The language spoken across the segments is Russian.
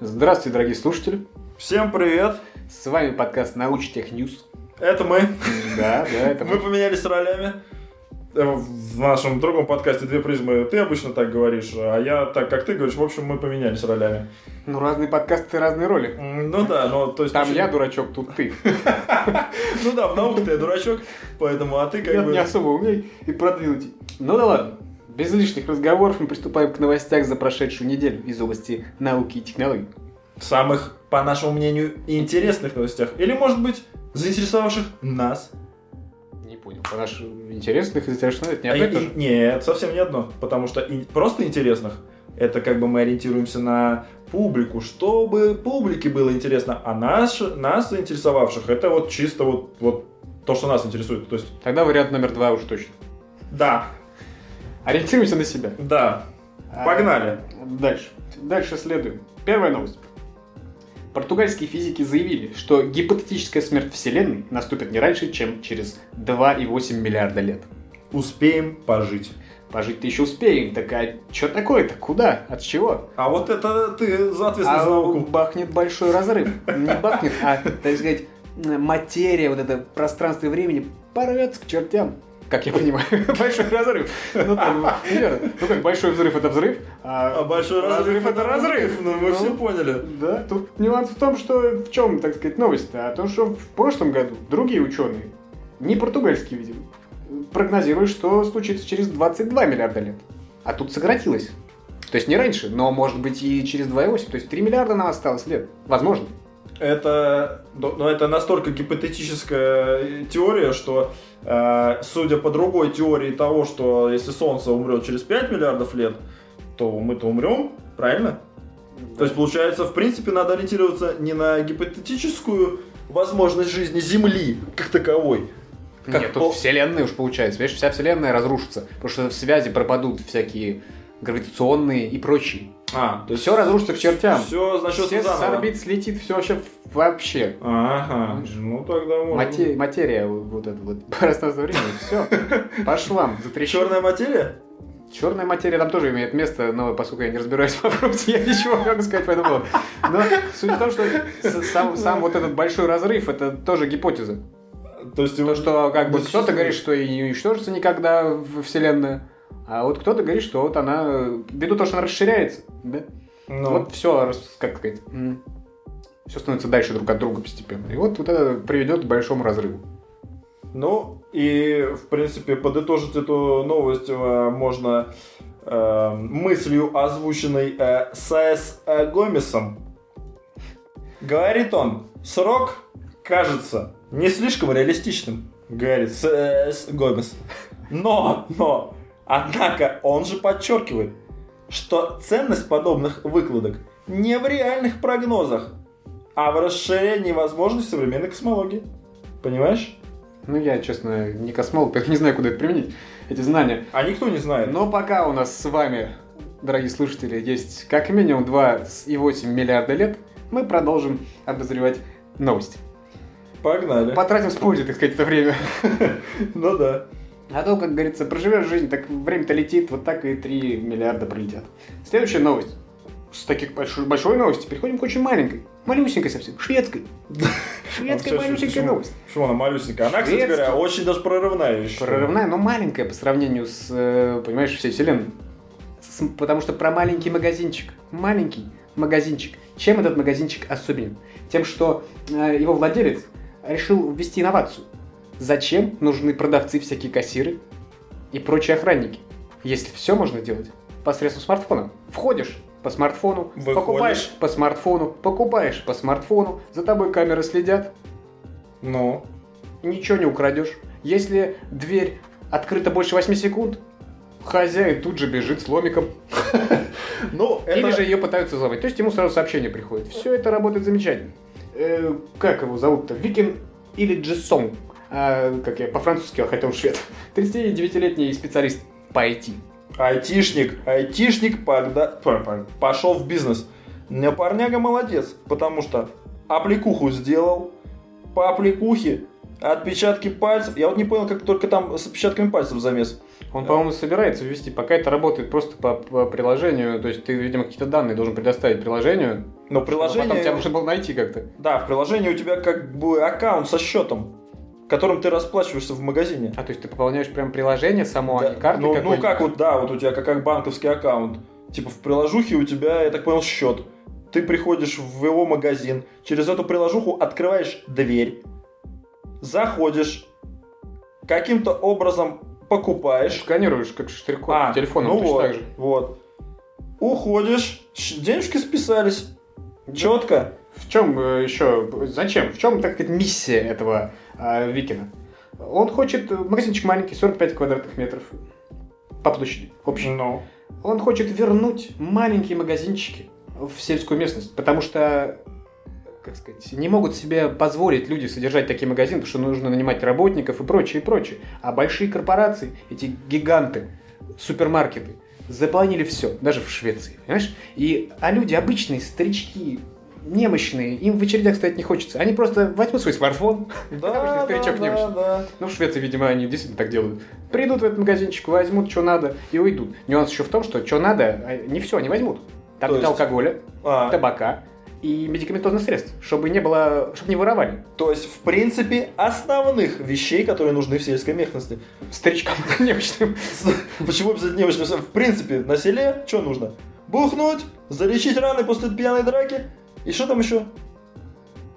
Здравствуйте, дорогие слушатели. Всем привет! С вами подкаст Научтех News. Это мы. Да, да, это Мы поменялись ролями. Э, В нашем другом подкасте «Две призмы» ты обычно так говоришь, а я так, как ты говоришь. В общем, мы поменялись ролями. Ну, разные подкасты, разные роли. Ну да, но то есть... Там я дурачок, тут ты. Ну да, в науке я дурачок, поэтому, а ты как Я бы... не особо умею и продвинутый. Ну да ладно. Без лишних разговоров мы приступаем к новостях за прошедшую неделю из области науки и технологий. Самых, по нашему мнению, интересных новостях. Или, может быть, заинтересовавших нас. Не понял. По нашим интересных и это не А одно и и- Нет, совсем не одно. Потому что и- просто интересных, это как бы мы ориентируемся на публику, чтобы публике было интересно. А наш, нас заинтересовавших, это вот чисто вот, вот то, что нас интересует. То есть, Тогда вариант номер два уж точно. да, Ориентируемся на себя. да, А, погнали. Дальше. Дальше следуем. Первая новость. Португальские физики заявили, что гипотетическая смерть Вселенной наступит не раньше, чем через 2,8 миллиарда лет. Успеем пожить. Пожить-то еще успеем, так а что такое-то? Куда? От чего? А вот это ты за ответственность за А науку. бахнет большой разрыв. Не бахнет, а, так сказать, материя, вот это пространство и времени порвется к чертям. Как я понимаю, большой разрыв. Ну, там. Ну, как большой взрыв это взрыв, А большой разрыв, это разрыв. Ну, мы Ну, все поняли. Да, тут нюанс в том, что в чем, так сказать, новость-то, а то, что в прошлом году другие ученые, не португальские, видимо, прогнозируют, что случится через 22 миллиарда лет. А тут сократилось. То есть не раньше, но может быть и через 2,8, то есть 3 миллиарда нам осталось лет. Возможно. Это, ну, это настолько гипотетическая теория, что, э, судя по другой теории того, что если Солнце умрет через 5 миллиардов лет, то мы-то умрем, правильно? То есть, получается, в принципе, надо ориентироваться не на гипотетическую возможность жизни Земли как таковой. Как Нет, тут вселенная уж получается. Видишь, вся вселенная разрушится, потому что в связи пропадут всякие гравитационные и прочие. А, то есть Все разрушится к чертям. Все значит Все с заново. орбит слетит, все вообще вообще. Ага, ну тогда можно. Мате- материя, вот, это вот пространство времени, все, по швам, затрещит. Черная материя? Черная материя там тоже имеет место, но поскольку я не разбираюсь в вопросе, я ничего не могу сказать по этому поводу. Но суть в том, что с- сам, сам вот этот большой разрыв, это тоже гипотеза. То есть То, что как бы кто-то говорит, что и не уничтожится никогда в Вселенная, а вот кто-то говорит, что вот она, ввиду того, что она расширяется, да? Ну. Вот все, как сказать, все становится дальше друг от друга постепенно. И вот, вот это приведет к большому разрыву. Ну, и, в принципе, подытожить эту новость э, можно э, мыслью, озвученной э, Саэс э, Гомесом. Говорит он, срок кажется не слишком реалистичным, говорит Саэс Гомес. Но, но, однако он же подчеркивает, что ценность подобных выкладок не в реальных прогнозах, а в расширении возможностей современной космологии. Понимаешь? Ну, я, честно, не космолог, поэтому не знаю, куда это применить, эти знания. А никто не знает. Но пока у нас с вами, дорогие слушатели, есть как минимум 2,8 миллиарда лет, мы продолжим обозревать новости. Погнали. Потратим с пользой, так сказать, это время. Ну да. А то, как говорится, проживешь жизнь, так время-то летит, вот так и 3 миллиарда пролетят. Следующая новость. С таких большой, большой новости переходим к очень маленькой. Малюсенькой совсем. Шведской. Шведская малюсенькая новость. Почему она малюсенькая? Она, кстати говоря, очень даже прорывная еще. Прорывная, но маленькая по сравнению с, э, понимаешь, всей вселенной. Потому что про маленький магазинчик. Маленький магазинчик. Чем этот магазинчик особенен? Тем, что э, его владелец решил ввести инновацию. Зачем нужны продавцы, всякие кассиры и прочие охранники? Если все можно делать посредством смартфона. Входишь по смартфону, Выходишь. покупаешь по смартфону, покупаешь по смартфону, за тобой камеры следят, Ну. ничего не украдешь. Если дверь открыта больше 8 секунд, хозяин тут же бежит с ломиком. Ну, это... Или же ее пытаются взломать. То есть ему сразу сообщение приходит. Все это работает замечательно. Э, как его зовут-то? Викин или Джессон? А, как я по-французски, а хотя он швед. 39-летний специалист по IT. Айтишник. Айтишник погда- пошел в бизнес. Не парняга молодец, потому что аппликуху сделал, по аппликухе отпечатки пальцев. Я вот не понял, как только там с отпечатками пальцев замес. Он, по-моему, собирается ввести, пока это работает просто по, по приложению, то есть ты, видимо, какие-то данные должен предоставить приложению, Но приложение... потом тебя можно было найти как-то. Да, в приложении у тебя как бы аккаунт со счетом, которым ты расплачиваешься в магазине. А, то есть ты пополняешь прям приложение само, Да, а не карты ну, ну как вот, да, вот у тебя как, как банковский аккаунт. Типа в приложухе у тебя, я так понял, счет. Ты приходишь в его магазин, через эту приложуху открываешь дверь, заходишь, каким-то образом покупаешь. Сканируешь, как штрих-код А, телефоном, ну точно вот, так же. вот. Уходишь, денежки списались. Четко. В чем э, еще, зачем, в чем, так сказать, миссия этого э, Викина? Он хочет, магазинчик маленький, 45 квадратных метров по площади общей. Ну. Он хочет вернуть маленькие магазинчики в сельскую местность, потому что, как сказать, не могут себе позволить люди содержать такие магазины, потому что нужно нанимать работников и прочее, и прочее. А большие корпорации, эти гиганты, супермаркеты, заполонили все, даже в Швеции, понимаешь? И, а люди обычные, старички, немощные, им в очередях стоять не хочется. Они просто возьмут свой смартфон, Да, да, старичок да, немощный. да. ну, в Швеции, видимо, они действительно так делают. Придут в этот магазинчик, возьмут, что надо, и уйдут. Нюанс еще в том, что что надо, а не все они возьмут. Там нет есть- алкоголя, А, табака и медикаментозных средств, чтобы не было, чтобы не воровали. то есть, в принципе, основных вещей, которые нужны в сельской местности. Старичкам немощным. Почему обязательно немощным? В принципе, на селе что нужно? Бухнуть, залечить раны после пьяной драки. И что там еще?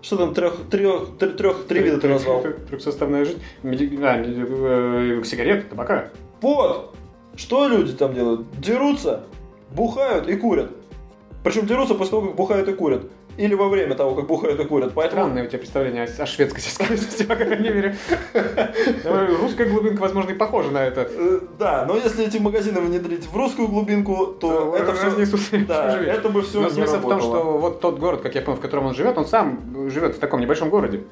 Что там трех, трех, трех, трех три вида ты назвал? Трехсоставная жизнь. А, меди- э, сигарет, табака. Вот! Что люди там делают? Дерутся, бухают и курят. Причем дерутся после того, как бухают и курят. Или во время того, как бухают и курят. Поэтому... Странное у тебя представление о, шведской сельской местности, по крайней мере. Русская глубинка, возможно, и похожа на это. Э, Да, но если эти магазины внедрить в русскую глубинку, то это все... Да, это бы все Но смысл в том, что вот тот город, как я понял, в котором он живет, он сам живет в таком небольшом городе.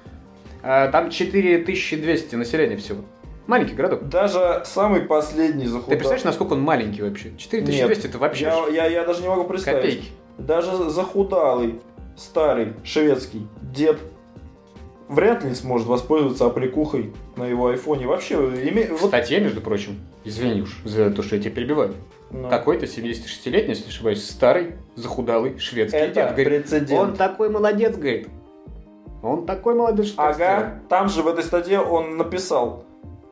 А, Там 4200 населения всего. Маленький городок. Даже самый последний захудал... Ты представляешь, насколько он маленький вообще? 4200 это вообще я, я, я даже не могу представить. копейки. Даже захудалый, старый, шведский дед вряд ли сможет воспользоваться аппликухой на его айфоне. Вообще, име... В вот, статье, между прочим, извини уж за то, что я тебя перебиваю, ну, какой-то 76-летний, если ошибаюсь, старый, захудалый шведский это дед. Говорит, прецедент. он такой молодец, говорит. Он такой молодец, что так сделал». Ага, там же в этой статье он написал.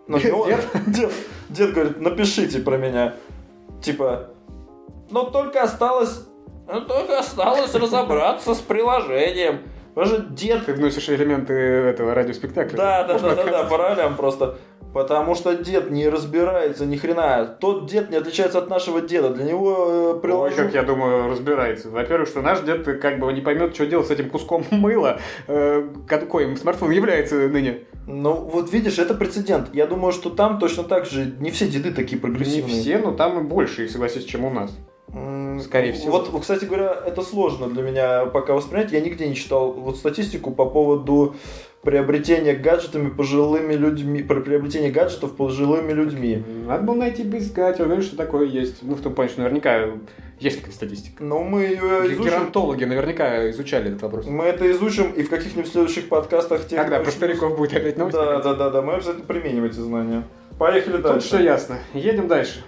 Дед? дед, дед говорит, напишите про меня. Типа, но только осталось, но только осталось разобраться с приложением. Даже дед Ты вносишь элементы этого радиоспектакля. Да, да, да, да, да, по ролям просто. Потому что дед не разбирается ни хрена. Тот дед не отличается от нашего деда. Для него э, Ой, приложу... как я думаю, разбирается. Во-первых, что наш дед как бы не поймет, что делать с этим куском мыла, э, какой смартфон является ныне. Ну, вот видишь, это прецедент. Я думаю, что там точно так же не все деды такие Не прогрессивные. все, но там и больше, согласись, чем у нас. Скорее всего. Вот, кстати говоря, это сложно для меня пока воспринять. Я нигде не читал вот статистику по поводу приобретения гаджетами пожилыми людьми, про приобретение гаджетов пожилыми людьми. Надо было найти поискать, уверен, что такое есть. Ну, в том плане, что наверняка есть какая-то статистика. Но мы ее изучим. Геронтологи наверняка изучали этот вопрос. Мы это изучим и в каких-нибудь следующих подкастах тех Когда про стариков будет опять новость? Да, да, да, да, мы обязательно применим эти знания. Поехали Тут дальше. все ясно. Едем дальше.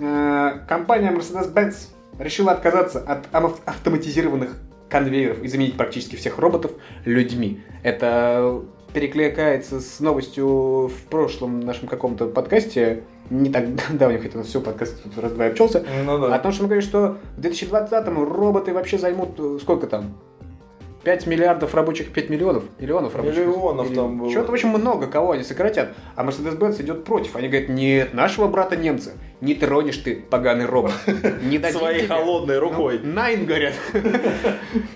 Э, Компания Mercedes-Benz решила отказаться от автоматизированных конвейеров и заменить практически всех роботов людьми. Это перекликается с новостью в прошлом нашем каком-то подкасте, не так давнем, хотя у нас все подкаст тут раз-два и общался, Ну о да. том, что мы говорим, что в 2020-м роботы вообще займут, э, сколько там? 5 миллиардов рабочих, 5 миллионов? Миллионов рабочих. Миллионов там было. Что-то очень много кого они сократят. А Mercedes-Benz идет против. Они говорят, нет, нашего брата немца не тронешь ты, поганый робот. Не Своей тебе». холодной рукой. Ну, Найн, говорят.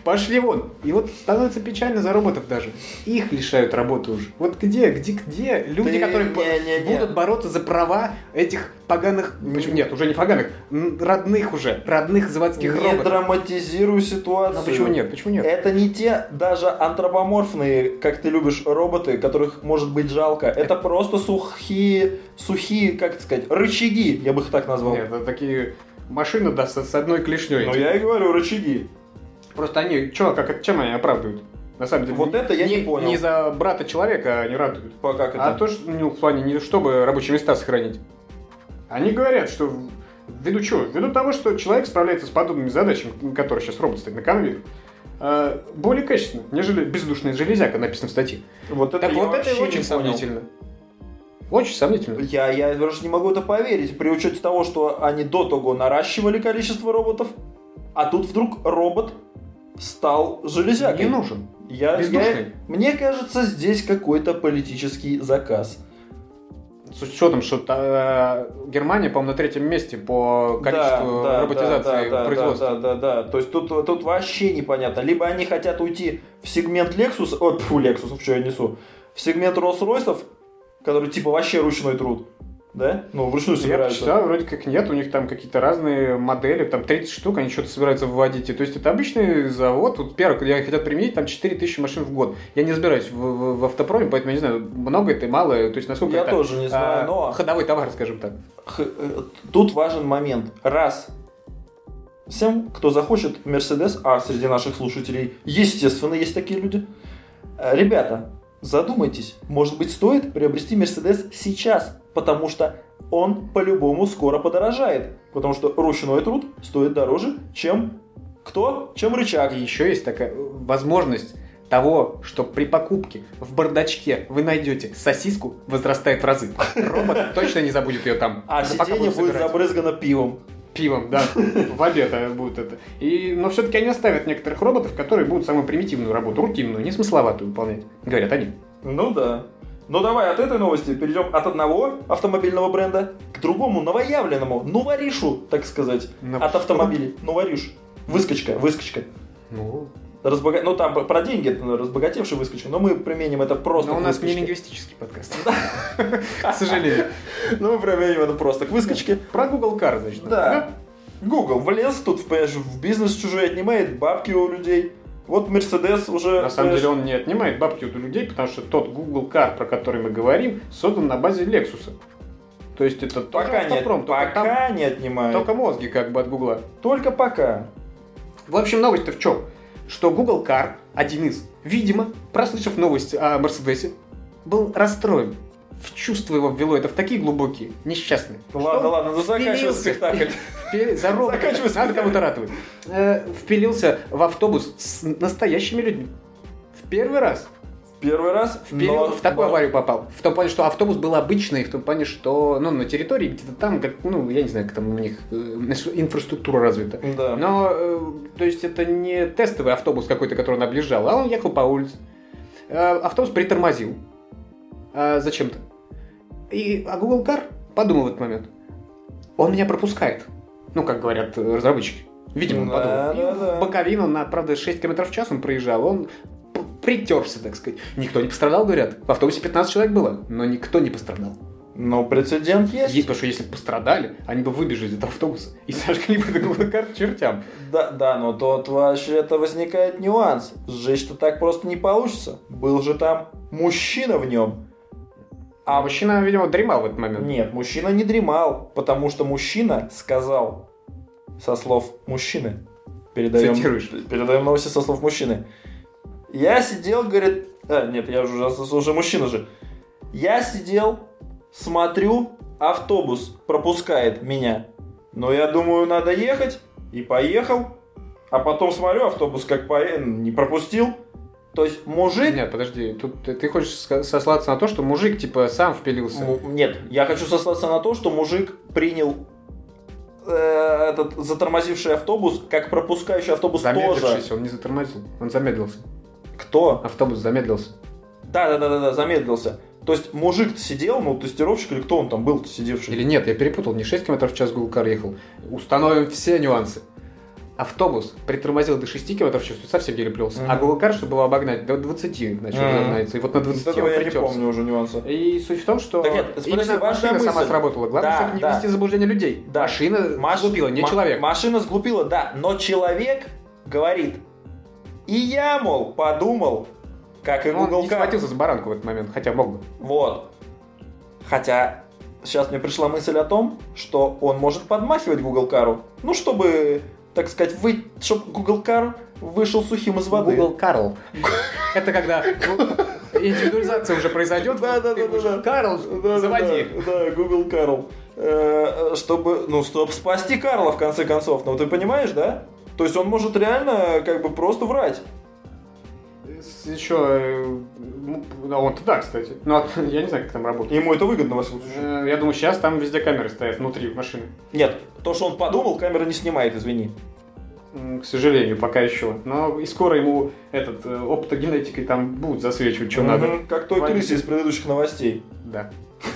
Пошли вон. И вот становится печально за роботов даже. Их лишают работы уже. Вот где, где, где люди, которые будут бороться за права этих поганых, почему нет, уже не поганых, родных уже, родных заводских Не роботов. драматизируй ситуацию. Ну почему нет, почему нет? Это не те даже антропоморфные, как ты любишь, роботы, которых может быть жалко. Это просто сухие, сухие, как это сказать, рычаги, я бы их так назвал. Нет, это такие машины, да, с, одной клешней. Но я и говорю, рычаги. Просто они, чё, как, чем они оправдывают? На самом деле. Вот это я не понял. Не за брата человека они радуют. По- Как это? А то, что, ну, в плане не чтобы рабочие места сохранить. Они говорят, что ввиду чего? Ввиду того, что человек справляется с подобными задачами, которые сейчас робот стоит на конвейере, э, более качественно, нежели бездушная железяка, написано в статье. Вот это так я вот это очень сомнительно. Очень сомнительно. Я, я даже не могу это поверить, при учете того, что они до того наращивали количество роботов, а тут вдруг робот стал железякой. Не нужен. Я, Бездушный. я- мне кажется, здесь какой-то политический заказ. С учетом, что э, Германия, по-моему, на третьем месте по количеству Да, да, роботизации да, да, производства. Да, да, да, да. То есть тут, тут вообще непонятно. Либо они хотят уйти в сегмент Lexus, о, фу, Lexus, что я несу, в сегмент Rolls-Royce, который типа вообще ручной труд. Да? Ну, вручную Я собираются. почитал, вроде как нет, у них там какие-то разные модели, там 30 штук, они что-то собираются вводить. И, то есть это обычный завод, вот первый, где они хотят применить, там 4000 машин в год. Я не разбираюсь в, в- в автопроме, поэтому я не знаю, много это, мало, то есть насколько Я это тоже не знаю, а, но- ходовой товар, скажем так. Х- э, Тут важен момент. Раз. Всем, кто захочет Мерседес, а среди наших слушателей, естественно, есть такие люди. Э, Ребята, задумайтесь, может быть, стоит приобрести Мерседес сейчас, потому что он по-любому скоро подорожает. Потому что ручной труд стоит дороже, чем кто? Чем рычаг. И еще есть такая э, возможность того, что при покупке в бардачке вы найдете сосиску, возрастает в разы. Робот точно не забудет ее там. А сиденье будет собирать. забрызгано пивом. Пивом, да. В обед а, будет это. И, но все-таки они оставят некоторых роботов, которые будут самую примитивную работу, рутинную, не смысловатую выполнять. Говорят они. Ну да. Ну давай от этой новости перейдем от одного автомобильного бренда к другому новоявленному, новаришу, так сказать, Ну, от что? автомобилей. Новариш. Выскочка, выскочка. Ну, Разбога... Ну там про деньги, разбогатевший выскочка, но мы применим это просто но у нас не выскочке. лингвистический подкаст. К сожалению. Ну мы применим это просто к выскочке. Про Google Car, значит. Да. Google влез тут, понимаешь, в бизнес чужой отнимает бабки у людей. Вот Мерседес уже... На самом понимаешь, деле он не отнимает бабки у людей, потому что тот Google Car, про который мы говорим, создан на базе Lexus. То есть это тоже пока, не, автопром, только там пока не отнимает. только мозги как бы от Гугла. Только пока. В общем, новость-то в чем? Что Google Car, один из, видимо, прослышав новость о Мерседесе, был расстроен. В чувство его ввело это в такие глубокие, несчастные. Ну ладно, он ладно, ну заканчивай спектакль. За робота. Заканчивай Надо спектакль. кому-то ратовать. Э, Впилился в автобус с настоящими людьми. В первый раз. Первый раз Впилил- но- в такую но- аварию попал. В том плане, что автобус был обычный, в том плане, что ну, на территории где-то там, как, ну, я не знаю, как там у них э, инфраструктура развита. Да. Но, э, то есть, это не тестовый автобус какой-то, который он объезжал, а он ехал по улице. Э, автобус притормозил. э, зачем-то. И, а Google Car подумал в этот момент. Он меня пропускает. Ну, как говорят э, разработчики. Видимо, он Да, подумал. Да, да. боковину, на, правда, 6 км в час он проезжал. Он притерся, так сказать. Никто не пострадал, говорят. В автобусе 15 человек было, но никто не пострадал. Но прецедент есть. Есть, потому что если бы пострадали, они бы выбежали из этого автобуса и сожгли бы Google Car к чертям. Да, да, но тут вообще-то возникает нюанс. Сжечь-то так просто не получится. Был же там мужчина в нем. А мужчина, видимо, дремал в этот момент. Нет, мужчина не дремал, потому что мужчина сказал со слов мужчины. Передаем, Цитируешь. передаем новости со слов мужчины. Я сидел, говорит... А, нет, я уже, уже мужчина же. Я сидел, смотрю, автобус пропускает меня. Но я думаю, надо ехать. И поехал. А потом смотрю, автобус как по... не пропустил. То есть мужик... Нет, подожди, тут ты хочешь сослаться на то, что мужик типа сам впилился. Му- Нет, я хочу сослаться на то, что мужик принял э, этот затормозивший автобус как пропускающий автобус тоже. Замедлившийся, он не затормозил, он замедлился. Кто? Автобус замедлился. Да, да, да, да, да, замедлился. То есть мужик сидел, ну, тестировщик или кто он там был сидевший? Или нет, я перепутал, не 6 км в час Car ехал. Установим все нюансы. Автобус притормозил до 6 км в час, совсем переплелся. Мгм. А Google Car, чтобы его обогнать, до 20 начал Мгм. разгоняться. И вот на Вот 20 этого он я не притерся. помню уже нюанса. И суть в том, что Так нет, именно важная машина сама мысль. сработала. Главное, Да, чтобы не да. ввести заблуждение людей. Да. Машина Маш- сглупила, не ма- человек. Машина сглупила, да, но человек говорит. И я, мол, подумал, как и Но он Google не Car. схватился за баранку в этот момент, хотя мог бы. Вот. Хотя сейчас мне пришла мысль о том, что он может подмахивать Google Кару, ну, чтобы так сказать, вы, чтобы Google Car вышел сухим из воды. Google Карл. Это когда индивидуализация уже произойдет. Да, да, да, да. Карл, заводи. Да, да, Google Карл. Э, Чтобы, ну, чтобы спасти Карла, в конце концов. Ну, ты понимаешь, да? То есть он может реально, как бы, просто врать. Еще, э, ну, он-то да, кстати. Но от- я не знаю, как там работает. Ему это выгодно, во всяком случае. Э, Я думаю, сейчас там везде камеры стоят внутри машины. Нет, то, что он подумал, камера не снимает, извини. К сожалению, пока еще. Но и скоро ему этот э, оптогенетикой там будут засвечивать, что надо. Как той крысе из предыдущих новостей. Да.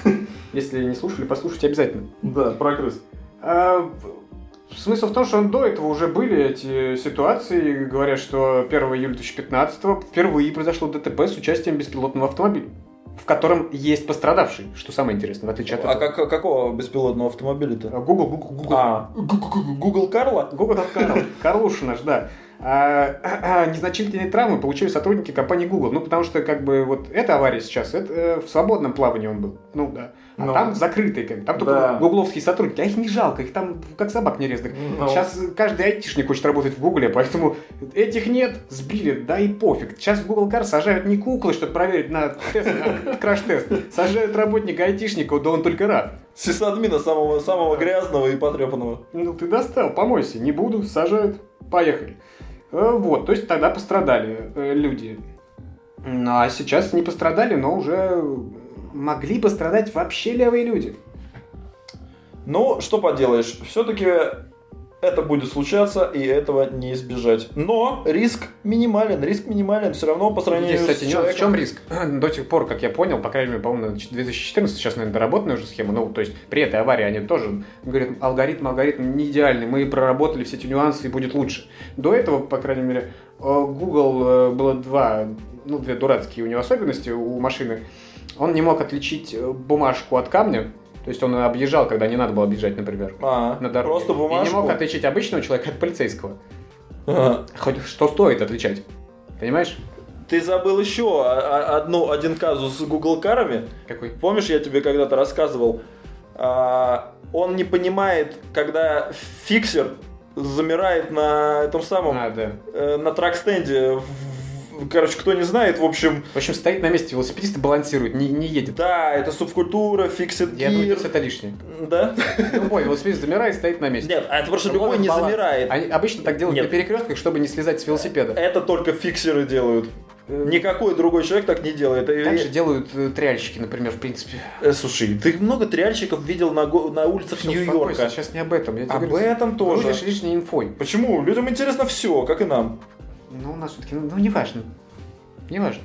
Если не слушали, послушайте обязательно. Да, про крыс. А, Смысл в том, что до этого уже были эти ситуации. Говорят, что 1 июля 2015 впервые произошло ДТП с участием беспилотного автомобиля, в котором есть пострадавший, что самое интересное, в отличие от А этого. как, какого беспилотного автомобиля-то? А, Google, Google, Google. А, Google Карла? Google Карл, Карлуша наш, да. А, незначительные травмы получили сотрудники компании Google. Ну, потому что, как бы, вот эта авария сейчас, это э, в свободном плавании он был. Ну, да. А Ну. там закрытый, как бы. Там только Да. гугловские сотрудники. А их не жалко, их там как собак нерезных. Ну. Сейчас каждый айтишник хочет работать в Гугле, поэтому этих нет, сбили, да и пофиг. Сейчас в Google Car сажают не куклы, чтобы проверить на тест, на краш-тест. Сажают работника айтишника, да он только рад. Сисадмина самого, самого грязного и потрепанного. Ну ты достал, помойся, не буду, сажают, поехали. Э, Вот, то есть тогда пострадали э, люди. Ну а сейчас не пострадали, но уже могли пострадать вообще левые люди. Ну, что поделаешь, все-таки это будет случаться, и этого не избежать. Но риск минимален, риск минимален, все равно по сравнению Здесь, кстати, с человеком... в чем риск? До сих пор, как я понял, по крайней мере, по-моему, 2014, сейчас, наверное, доработанная уже схема, ну, то есть при этой аварии они тоже говорят, алгоритм, алгоритм не идеальный, мы проработали все эти нюансы и будет лучше. До этого, по крайней мере, э, Google э, было два, ну, две дурацкие у него особенности у машины. Он не мог отличить э, бумажку от камня, то есть он объезжал, когда не надо было объезжать, например, А, на дороге. просто И бумажку. не мог отличить обычного человека от полицейского. Ага. Хоть что стоит отличать. Понимаешь? Ты забыл еще одну, один казус с Google карами. Какой? Помнишь, я тебе когда-то рассказывал? А, он не понимает, когда фиксер замирает на этом самом, А, да. э, на трак-стенде. В- Короче, кто не знает, в общем, В общем, стоит на месте велосипедист и балансирует, не, не едет. да, это субкультура, фиксит Я думаю, это лишнее. Да? Любой велосипедист замирает, стоит на месте. Нет, а это что любой не замирает. Они обычно так делают на перекрестках, чтобы не слезать с велосипеда. Это только фиксеры делают. Никакой другой человек так не делает. И- Так же делают э, триальщики, например, в принципе. Э, Слушай, ты много триальщиков видел на, го- на улицах Нью-Йорка. Сейчас не об этом. Я Об говорю, этом тоже. грузишь лишней инфой. Почему? Людям интересно все, как и нам. Ну, у нас все-таки, ну, ну, неважно. Неважно.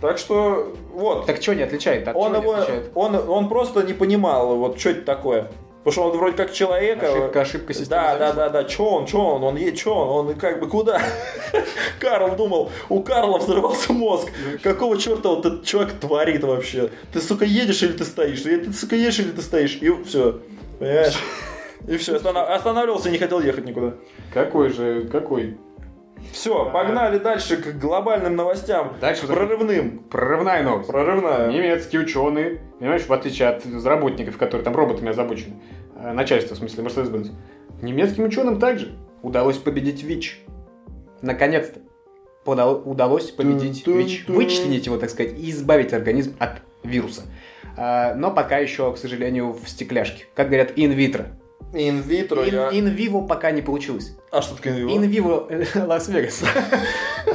Так что, вот. Так что не отличает? От он, не его, отличает? он, он просто не понимал, вот что это такое. Потому что он вроде как человек. а- Ошибка, ошибка системы. Да, да, зависла. да, да, чё он, чё он, он едет, чё он, он как бы куда? Карл думал, у Карла взорвался мозг. Какого черта вот этот чувак творит вообще? Ты, сука, едешь или ты стоишь? Ты, сука, едешь или ты стоишь? И все, понимаешь? И все, останавливался и не хотел ехать никуда. Какой же, какой? Все, погнали дальше к глобальным новостям. Дальше Прорывным. Прорывная новость. Прорывная. Немецкие ученые, понимаешь, в отличие от работников, которые там роботами озабочены, э, начальство, в смысле, Mercedes-Benz, немецким ученым также удалось победить ВИЧ. Наконец-то. Подал- удалось победить Тун-тун-тун. ВИЧ. Вычленить его, так сказать, и избавить организм от вируса. А, Но пока еще, к сожалению, в стекляшке. Как говорят, инвитро. Инвитро. я- Инвиво пока не получилось. А что такое инвитро? Инвиво Лас-Вегас.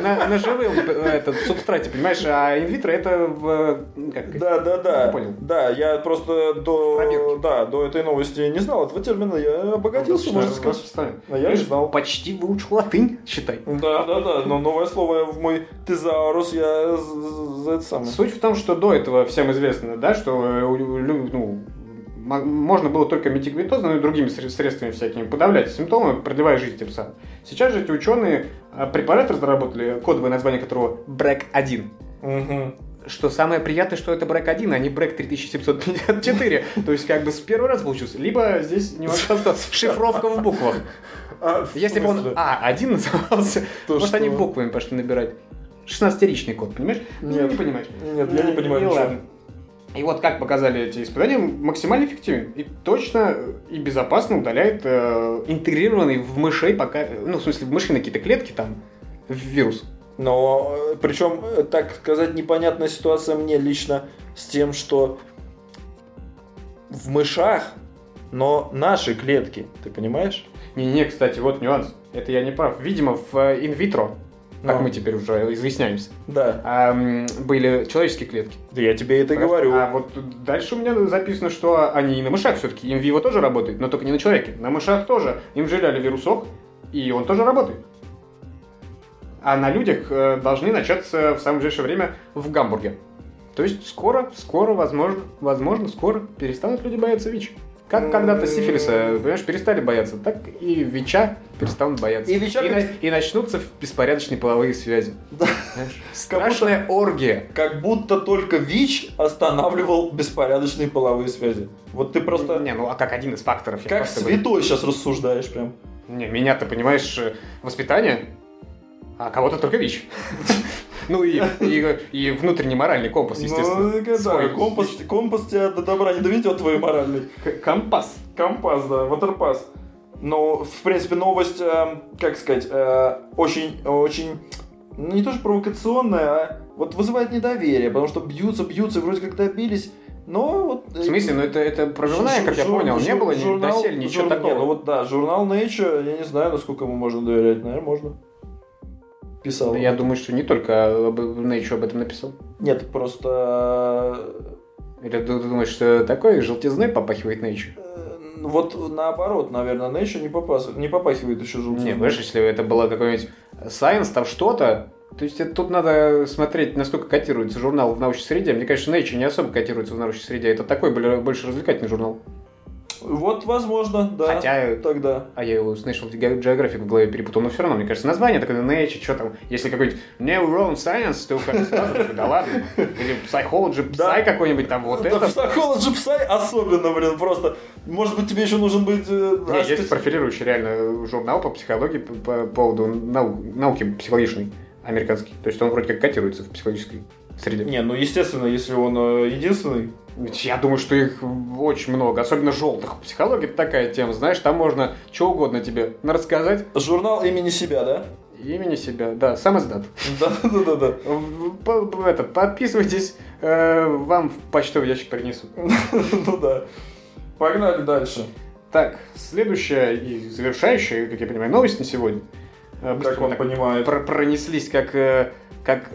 На на живом э, этот субстрате, понимаешь, а инвитро это в... ну, как- Да, да, да. Я понял. Да, я просто до, да, до этой новости не знал этого термина. Я обогатился, можно сказать. А я не знал. Почти выучил латынь, считай. Да, да, да, но новое слово в мой тезаурус я за это самое. Суть в том, что до этого всем известно, да, что э, ну, можно было только метиглитозом и другими сре- средствами всякими подавлять симптомы, продлевая жизнь тем самым. Сейчас же эти ученые э, препарат разработали, кодовое название которого BRAC1. Мгм. Что самое приятное, что это BRAC1, а не BRAC 3754. То есть как бы с первого раза получился. Либо здесь немножко шифровка в буквах. А, Если бы он смысле? А1 назывался, То может они буквами пошли набирать. 16-ричный код, понимаешь? Ну, Нет. не понимаешь. Нет, я не понимаю Ну, ничего. ладно. И вот как показали эти испытания, максимально эффективен. И точно и безопасно удаляет э, интегрированный в мышей, пока, ну, в смысле, в мышиные какие-то клетки там, вирус. Но э, причем, э, так сказать, непонятная ситуация мне лично с тем, что в мышах, но наши клетки, ты понимаешь? Не-не, кстати, вот нюанс. Это я не прав. Видимо, в э, инвитро, как мы теперь уже изъясняемся, Да. а, были человеческие клетки. Да я тебе это Просто- говорю. А вот дальше у меня записано, что они и на мышах все-таки. Инвиво тоже работает, но только не на человеке. На мышах тоже. Им вживляли вирусок, и он тоже работает. А на людях э, должны начаться в самое ближайшее время в Гамбурге. То есть скоро, скоро, возможно, возможно, скоро перестанут люди бояться ВИЧ. Как когда-то сифилиса, понимаешь, перестали бояться, так и ВИЧа перестанут бояться. И ВИЧа и, на- и начнутся беспорядочные половые связи. Да. Страшная оргия. Как будто только ВИЧ останавливал беспорядочные половые связи. Вот ты просто Не, ну а как один из факторов. как святой сейчас рассуждаешь прям. Не, меня ты понимаешь, воспитание, а кого-то только ВИЧ. Ну и, и, и внутренний моральный компас, естественно. Ну, да, Свой компас, компас тебя до добра не доведет, твой моральный. Компас. Компас, да, ватерпас. Но, в принципе, новость, э, как сказать, э, очень, очень, ну, не то что провокационная, а вот вызывает недоверие, потому что бьются, бьются, вроде как добились, но вот... В смысле, ну это, это прорывная, как я Жур- понял, не жур- было ни журнал- доселе ничего жур- такого. Не, ну вот да, журнал Nature, я не знаю, насколько ему можно доверять, наверное, можно. Писал. Я думаю, что не только Nature об этом написал. Нет, просто... Или ты, думаешь, что такое желтизной попахивает Nature? э, Вот наоборот, наверное, Nature не, попас- не попахивает еще желтизной. Не, понимаешь, если это было какой-нибудь Science, там что-то, то есть это, тут надо смотреть, насколько котируется журнал в научной среде. Мне кажется, Nature не особо котируется в научной среде. Это такой более- больше развлекательный журнал. Вот, возможно, да. Хотя Тогда. А я его с National Geographic в голове перепутал, но все равно, мне кажется, название такое Nature, что там, если какой-нибудь Neuron Science, то как сразу да ладно, или Psychology, Да. Psy какой-нибудь там, вот да, это. Psychology Psy особенно, блин, просто. Может быть, тебе еще нужен быть... э, Не, а, есть профилирующий реально журнал по психологии, по, по поводу нау- науки психологичной, американский. То есть он вроде как котируется в психологической среде. Не, ну естественно, если он э, единственный. Я думаю, что их очень много, особенно желтых. Психология это такая тема, знаешь, там можно что угодно тебе рассказать, Журнал имени себя, да? имени себя, да, сам издат. Да, да, да, да. Это, подписывайтесь, э, вам в почтовый ящик принесут. Ну да. Погнали дальше. Так, следующая и завершающая, как я понимаю, новость на сегодня. Э, быстро Как он так понимает. про- пронеслись, как, э, как,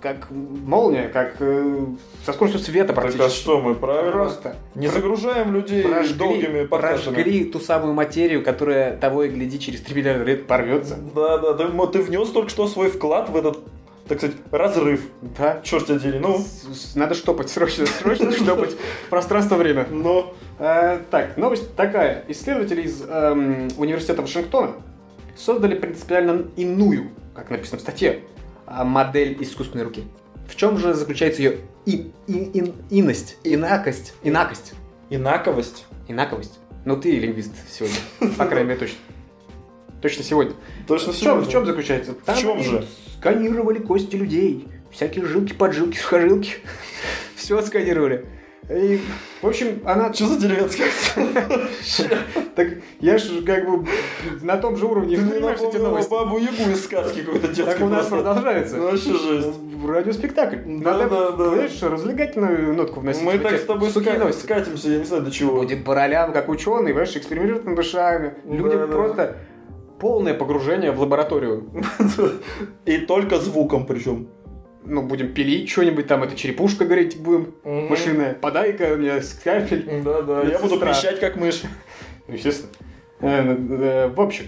как молния, как э, со скоростью света Так а практически. что мы, правильно? Просто Не загружаем людей прожгли, долгими подкастами. прожгли ту самую материю, которая того и гляди через 3 миллиарда лет порвется. Да, да, мо- ты внес только что свой вклад в этот, так сказать, разрыв. Да. Черт тебя дери, ну, Надо штопать, срочно, срочно штопать пространство-время. но... Э, так, новость такая. Исследователи из эм, университета Вашингтона создали принципиально иную, как написано в статье, модель искусственной руки. В чем же заключается ее и, и- ин- инность, инакость, инакость, Инаковость. инаковость? Ну ты лингвист сегодня, по крайней мере точно. Точно сегодня. Точно В чем, сегодня. в чем заключается? Там чем же? Сканировали кости людей. Всякие жилки, поджилки, сухожилки. Все сканировали. И, в общем, она... Что за деревенский акцент? Так я же как бы на том же уровне Ты мне воспринимаешь эти напомнил новости. бабу Ягу из сказки какой-то детской. Так у нас продолжается. Ну, вообще жесть. Радиоспектакль. Да, Надо, понимаешь, развлекательную нотку вносить. Мы так с тобой скатимся, я не знаю до чего. Будем по ролям, как ученые, понимаешь, экспериментируют над. Люди Да, да. просто полное погружение в лабораторию. И только звуком причем. Ну, будем пилить что-нибудь там, это черепушка гореть будем. Мгм. Машинная. Подай-ка мне скальпель. Да, да, я буду пищать как мышь. Ну, Естественно. Э, э, В общем,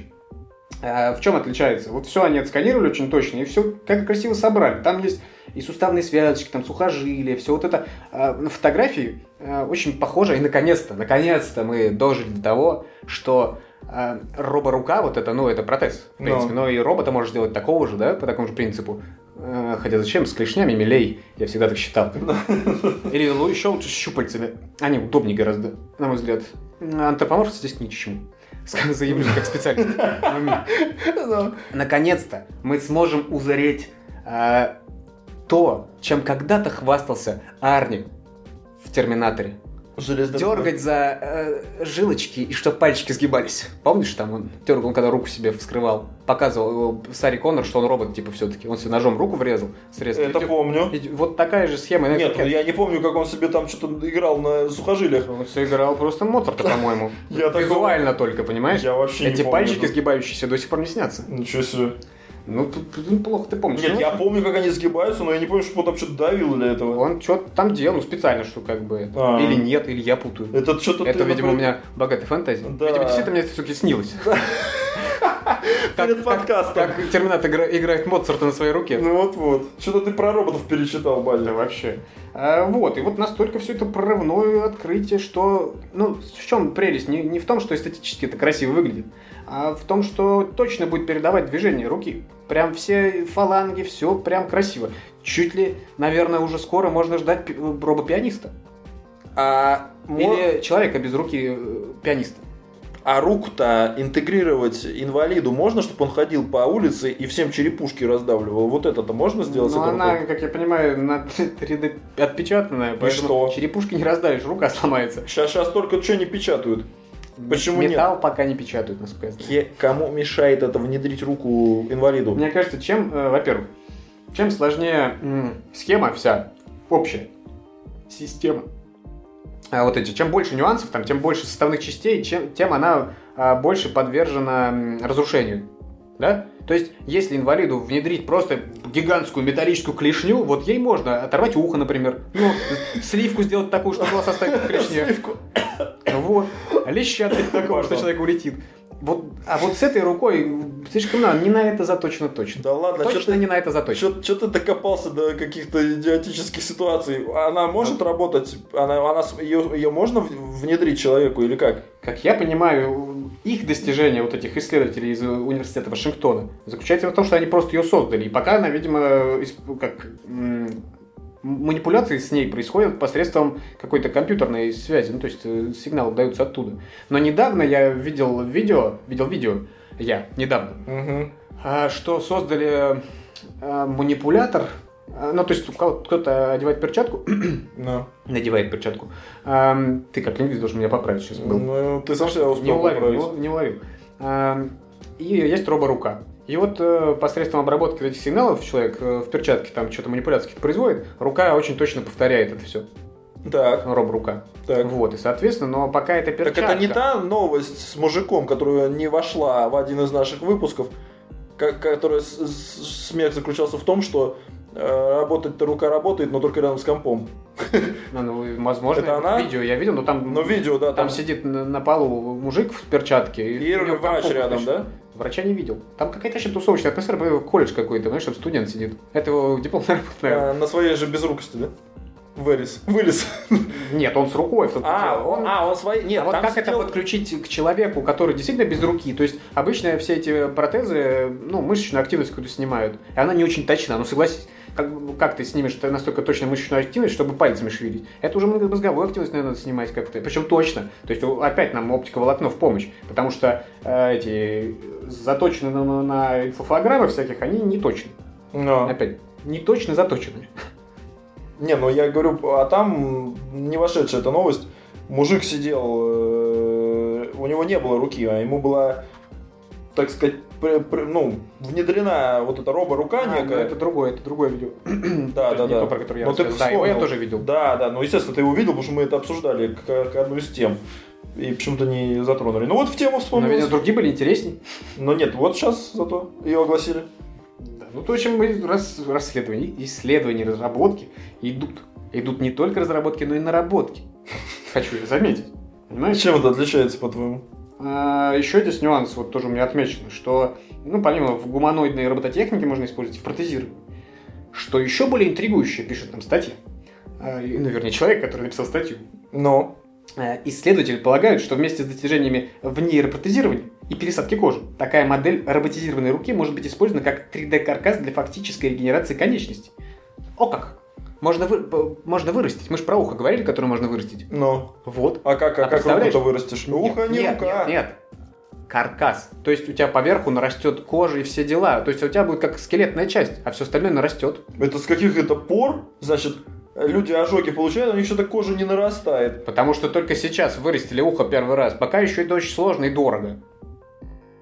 э, в чем отличается? Вот все они отсканировали очень точно, и все как красиво собрали. Там есть и суставные связочки, там сухожилия, все вот это. э, На фотографии очень похоже, и наконец-то, наконец-то мы дожили до того, что роборука, вот это, ну, это протез, в принципе, Ну. но и робота можешь сделать такого же, да, по такому же принципу. Э, Хотя зачем? С клешнями милей, я всегда так считал. Или лу- еще лучше с щупальцами. Они удобнее гораздо, на мой взгляд. Антропоморф здесь ни к чему. Заявлю как специалист. Да. Наконец-то мы сможем узреть э, то, чем когда-то хвастался Арни. в Терминаторе. Железный Дергать за э, жилочки и чтобы пальчики сгибались. Помнишь, там он дергал, он когда руку себе вскрывал, показывал его Сари Коннор, что он робот, типа, все-таки. Он себе ножом руку врезал, срезал. Это И- помню. и Вот такая же схема. Нет, как- я не помню, как он себе там что-то играл на сухожилиях. Он все играл просто Моцарта, по-моему. Визуально только, понимаешь? Я вообще Эти пальчики сгибающиеся до сих пор не снятся. Ничего себе. Ну, тут- тут неплохо ты помнишь. Нет, Ну, я помню, как они сгибаются, но я не помню, что он там что-то давил для этого. Он что-то там делал, ну, специально, что как бы... это. А. Или нет, или я путаю. Это что-то Это, видимо, у например, меня богатая фантазия. Да. Видимо, действительно мне это все-таки снилось. Перед подкастом. Как Терминатор игра- играет Моцарта на своей руке. Ну вот-вот. Что-то ты про роботов перечитал, Да Бадя. вообще. А, вот, и вот настолько все это прорывное открытие, что... Ну, в чем прелесть? Не, не в том, что эстетически это красиво выглядит, а в том, что точно будет передавать движение руки. Прям все фаланги, все прям красиво. Чуть ли, наверное, уже скоро можно ждать пи- робопианиста. А, Или человека без руки э, пианиста. а руку-то интегрировать инвалиду можно, чтобы он ходил по улице и всем черепушки раздавливал? Вот это-то можно сделать? Ну, она, рукой? как я понимаю, на 3D отпечатанная, поэтому что? черепушки не раздавишь, рука сломается. Сейчас, сейчас только что не печатают. Почему нет? Металл пока не печатают, насколько я знаю. Ке- Кому мешает это внедрить руку инвалиду? Мне кажется, чем, э, во-первых, чем сложнее м, схема вся, общая, система, а вот эти, чем больше нюансов, там, тем больше составных частей, чем, тем она а, больше подвержена м, разрушению. Да? То есть, если инвалиду внедрить просто гигантскую металлическую клешню, вот ей можно оторвать ухо, например. Ну, сливку сделать такую, что глаз оставить в клешне. Сливку. Вот. Леща такого, что человек улетит. Вот, а вот с этой рукой слишком надо, не на это заточено точно. Да ладно, точно что ты, не на это заточено. чё ты докопался до каких-то идиотических ситуаций? Она может работать? Она, она, ее, ее можно внедрить человеку или как? Как я понимаю, их достижение вот этих исследователей из университета Вашингтона заключается в том, что они просто ее создали. И пока она, видимо, как манипуляции с ней происходят посредством какой-то компьютерной связи, ну то есть э, сигналы даются оттуда. Но недавно я видел видео, видел видео, я недавно, Угу. что создали а, манипулятор, ну то есть кто-то одевает перчатку, Ну, надевает перчатку. Ам, ты как лингвист должен меня поправить сейчас. был. ну, ты сам себя Не успел уловил, поправить. не уловил, не уловил. Ам, И есть роборука. И вот э, посредством обработки этих сигналов человек э, в перчатке там что-то манипуляции производит, рука очень точно повторяет это все. Так, Роборука. так. Вот, и соответственно, но пока это Так перчатка... это не та новость с мужиком, которая не вошла в один из наших выпусков, которая смех заключался в том, что э, работать-то рука работает, но только рядом с компом. Ну, ну, возможно, Это она? видео я видел, но там... Но видео, да, Там там, сидит на, на полу мужик в перчатке. и него врач рядом, да? Врача не видел. Там какая-то вообще тусовочная атмосфера, колледж какой-то, знаешь, там студент сидит. Это его дипломная работа, наверное. А, на своей же безрукости, да? Вылез. Вылез. Нет, он с рукой. А, он... а, он свои... Нет, а вот как это сидел- подключить к человеку, который действительно без руки? То есть обычно все эти протезы, ну, мышечную активность какую-то снимают, и она не очень точна. Ну, согласись, как, как ты снимешь настолько точно мышечную активность, чтобы пальцами шевелить? Это уже мозговую активность, наверное, надо снимать как-то. Причем точно. То есть опять нам оптика волокно в помощь, потому что э, эти заточенные на, на инфофлограммах всяких, они не точны. Но. Опять, не точно заточены. Не, ну я говорю, а там не вошедшая эта новость. Мужик сидел, э, у него не было руки, а ему была, так сказать, ну, внедрена вот эта робо-рука А, ну, некая. это другое, это другое видео. Да, да, да. то, про которое я Но ты рассказывал. Да, его я вспомнил. тоже видел. Да, да, ну естественно ты его видел, потому что мы это обсуждали как, одну из тем. И почему-то не затронули. Ну вот в тему вспомнил. видимо, другие были интересней. Но нет, вот сейчас зато ее огласили. Да, ну, то, чем мы рас, расследования, исследования, разработки идут. Идут не только разработки, но и наработки. Хочу заметить. Понимаешь? Чем это отличается, по-твоему? А, еще здесь нюанс, вот тоже у меня отмечено, что, ну, помимо в гуманоидной робототехнике можно использовать в протезировании. Что еще более интригующее, пишет там статья, а, ну, вернее, человек, который написал статью, Ну, Э, Исследователи полагают, что вместе с достижениями в нейропротезировании и пересадке кожи такая модель роботизированной руки может быть использована как 3D-каркас для фактической регенерации конечностей. О как! Можно, вы- можно вырастить. Мы же про ухо говорили, которое можно вырастить. ну. Вот. А как, а А как руку-то вырастешь? Ухо, не нет, рука. Нет, нет. Каркас. То есть у тебя поверху нарастет кожа и все дела. То есть у тебя будет как скелетная часть, а все остальное нарастет. Это с каких это пор, значит, люди ожоги получают, у них что-то кожа не нарастает. Потому что только сейчас вырастили ухо первый раз. Пока еще это очень сложно и дорого.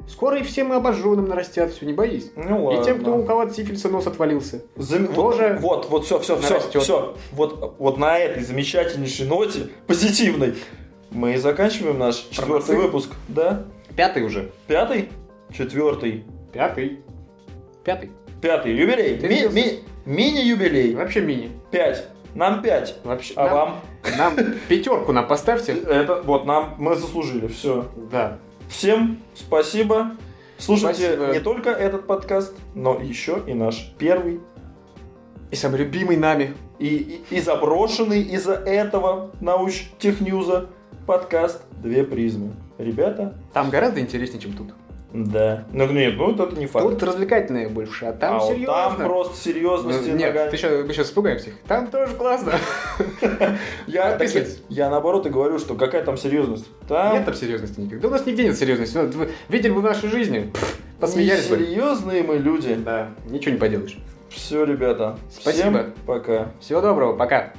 Скоро и всем обожженным нарастят, все, не боись. Ну И тем, кто у ладно. кого от сифилиса нос отвалился. Зам- тоже Вот, вот, все, все, все, все. Вот, вот на этой замечательнейшей ноте, позитивной, мы и заканчиваем наш четвертый выпуск. Да? Пятый уже. Пятый? Четвертый. Пятый. Пятый. Пятый. Юбилей. Ми- ми- Мини-юбилей. Вообще мини. Пять. Нам пять. Вообще. А нам, вам? Нам пятерку нам поставьте. Это, вот, нам, мы заслужили. Все. Да. Всем спасибо. Слушайте Спасибо. не только этот подкаст, но еще и наш первый И самый любимый нами. и, и, и заброшенный из-за этого науч-техньюза подкаст «Две призмы». Ребята, Там гораздо интереснее, чем тут. Да. Ну нет, ну вот это не факт. Тут развлекательное больше, а там а вот серьезно. там просто Ну, серьезности Нет, нога- ты щас- мы сейчас испугаем всех. Там тоже классно. я, так, подписывайтесь. я наоборот и говорю, что какая там серьезность. Там Нет там серьезности никогда. У нас нигде нет серьезности. Ну, видели бы в нашей жизни, пф, посмеялись бы. серьезные мы люди. Да, ничего не поделаешь. Все, ребята. Спасибо. Всем пока. Всего доброго, пока.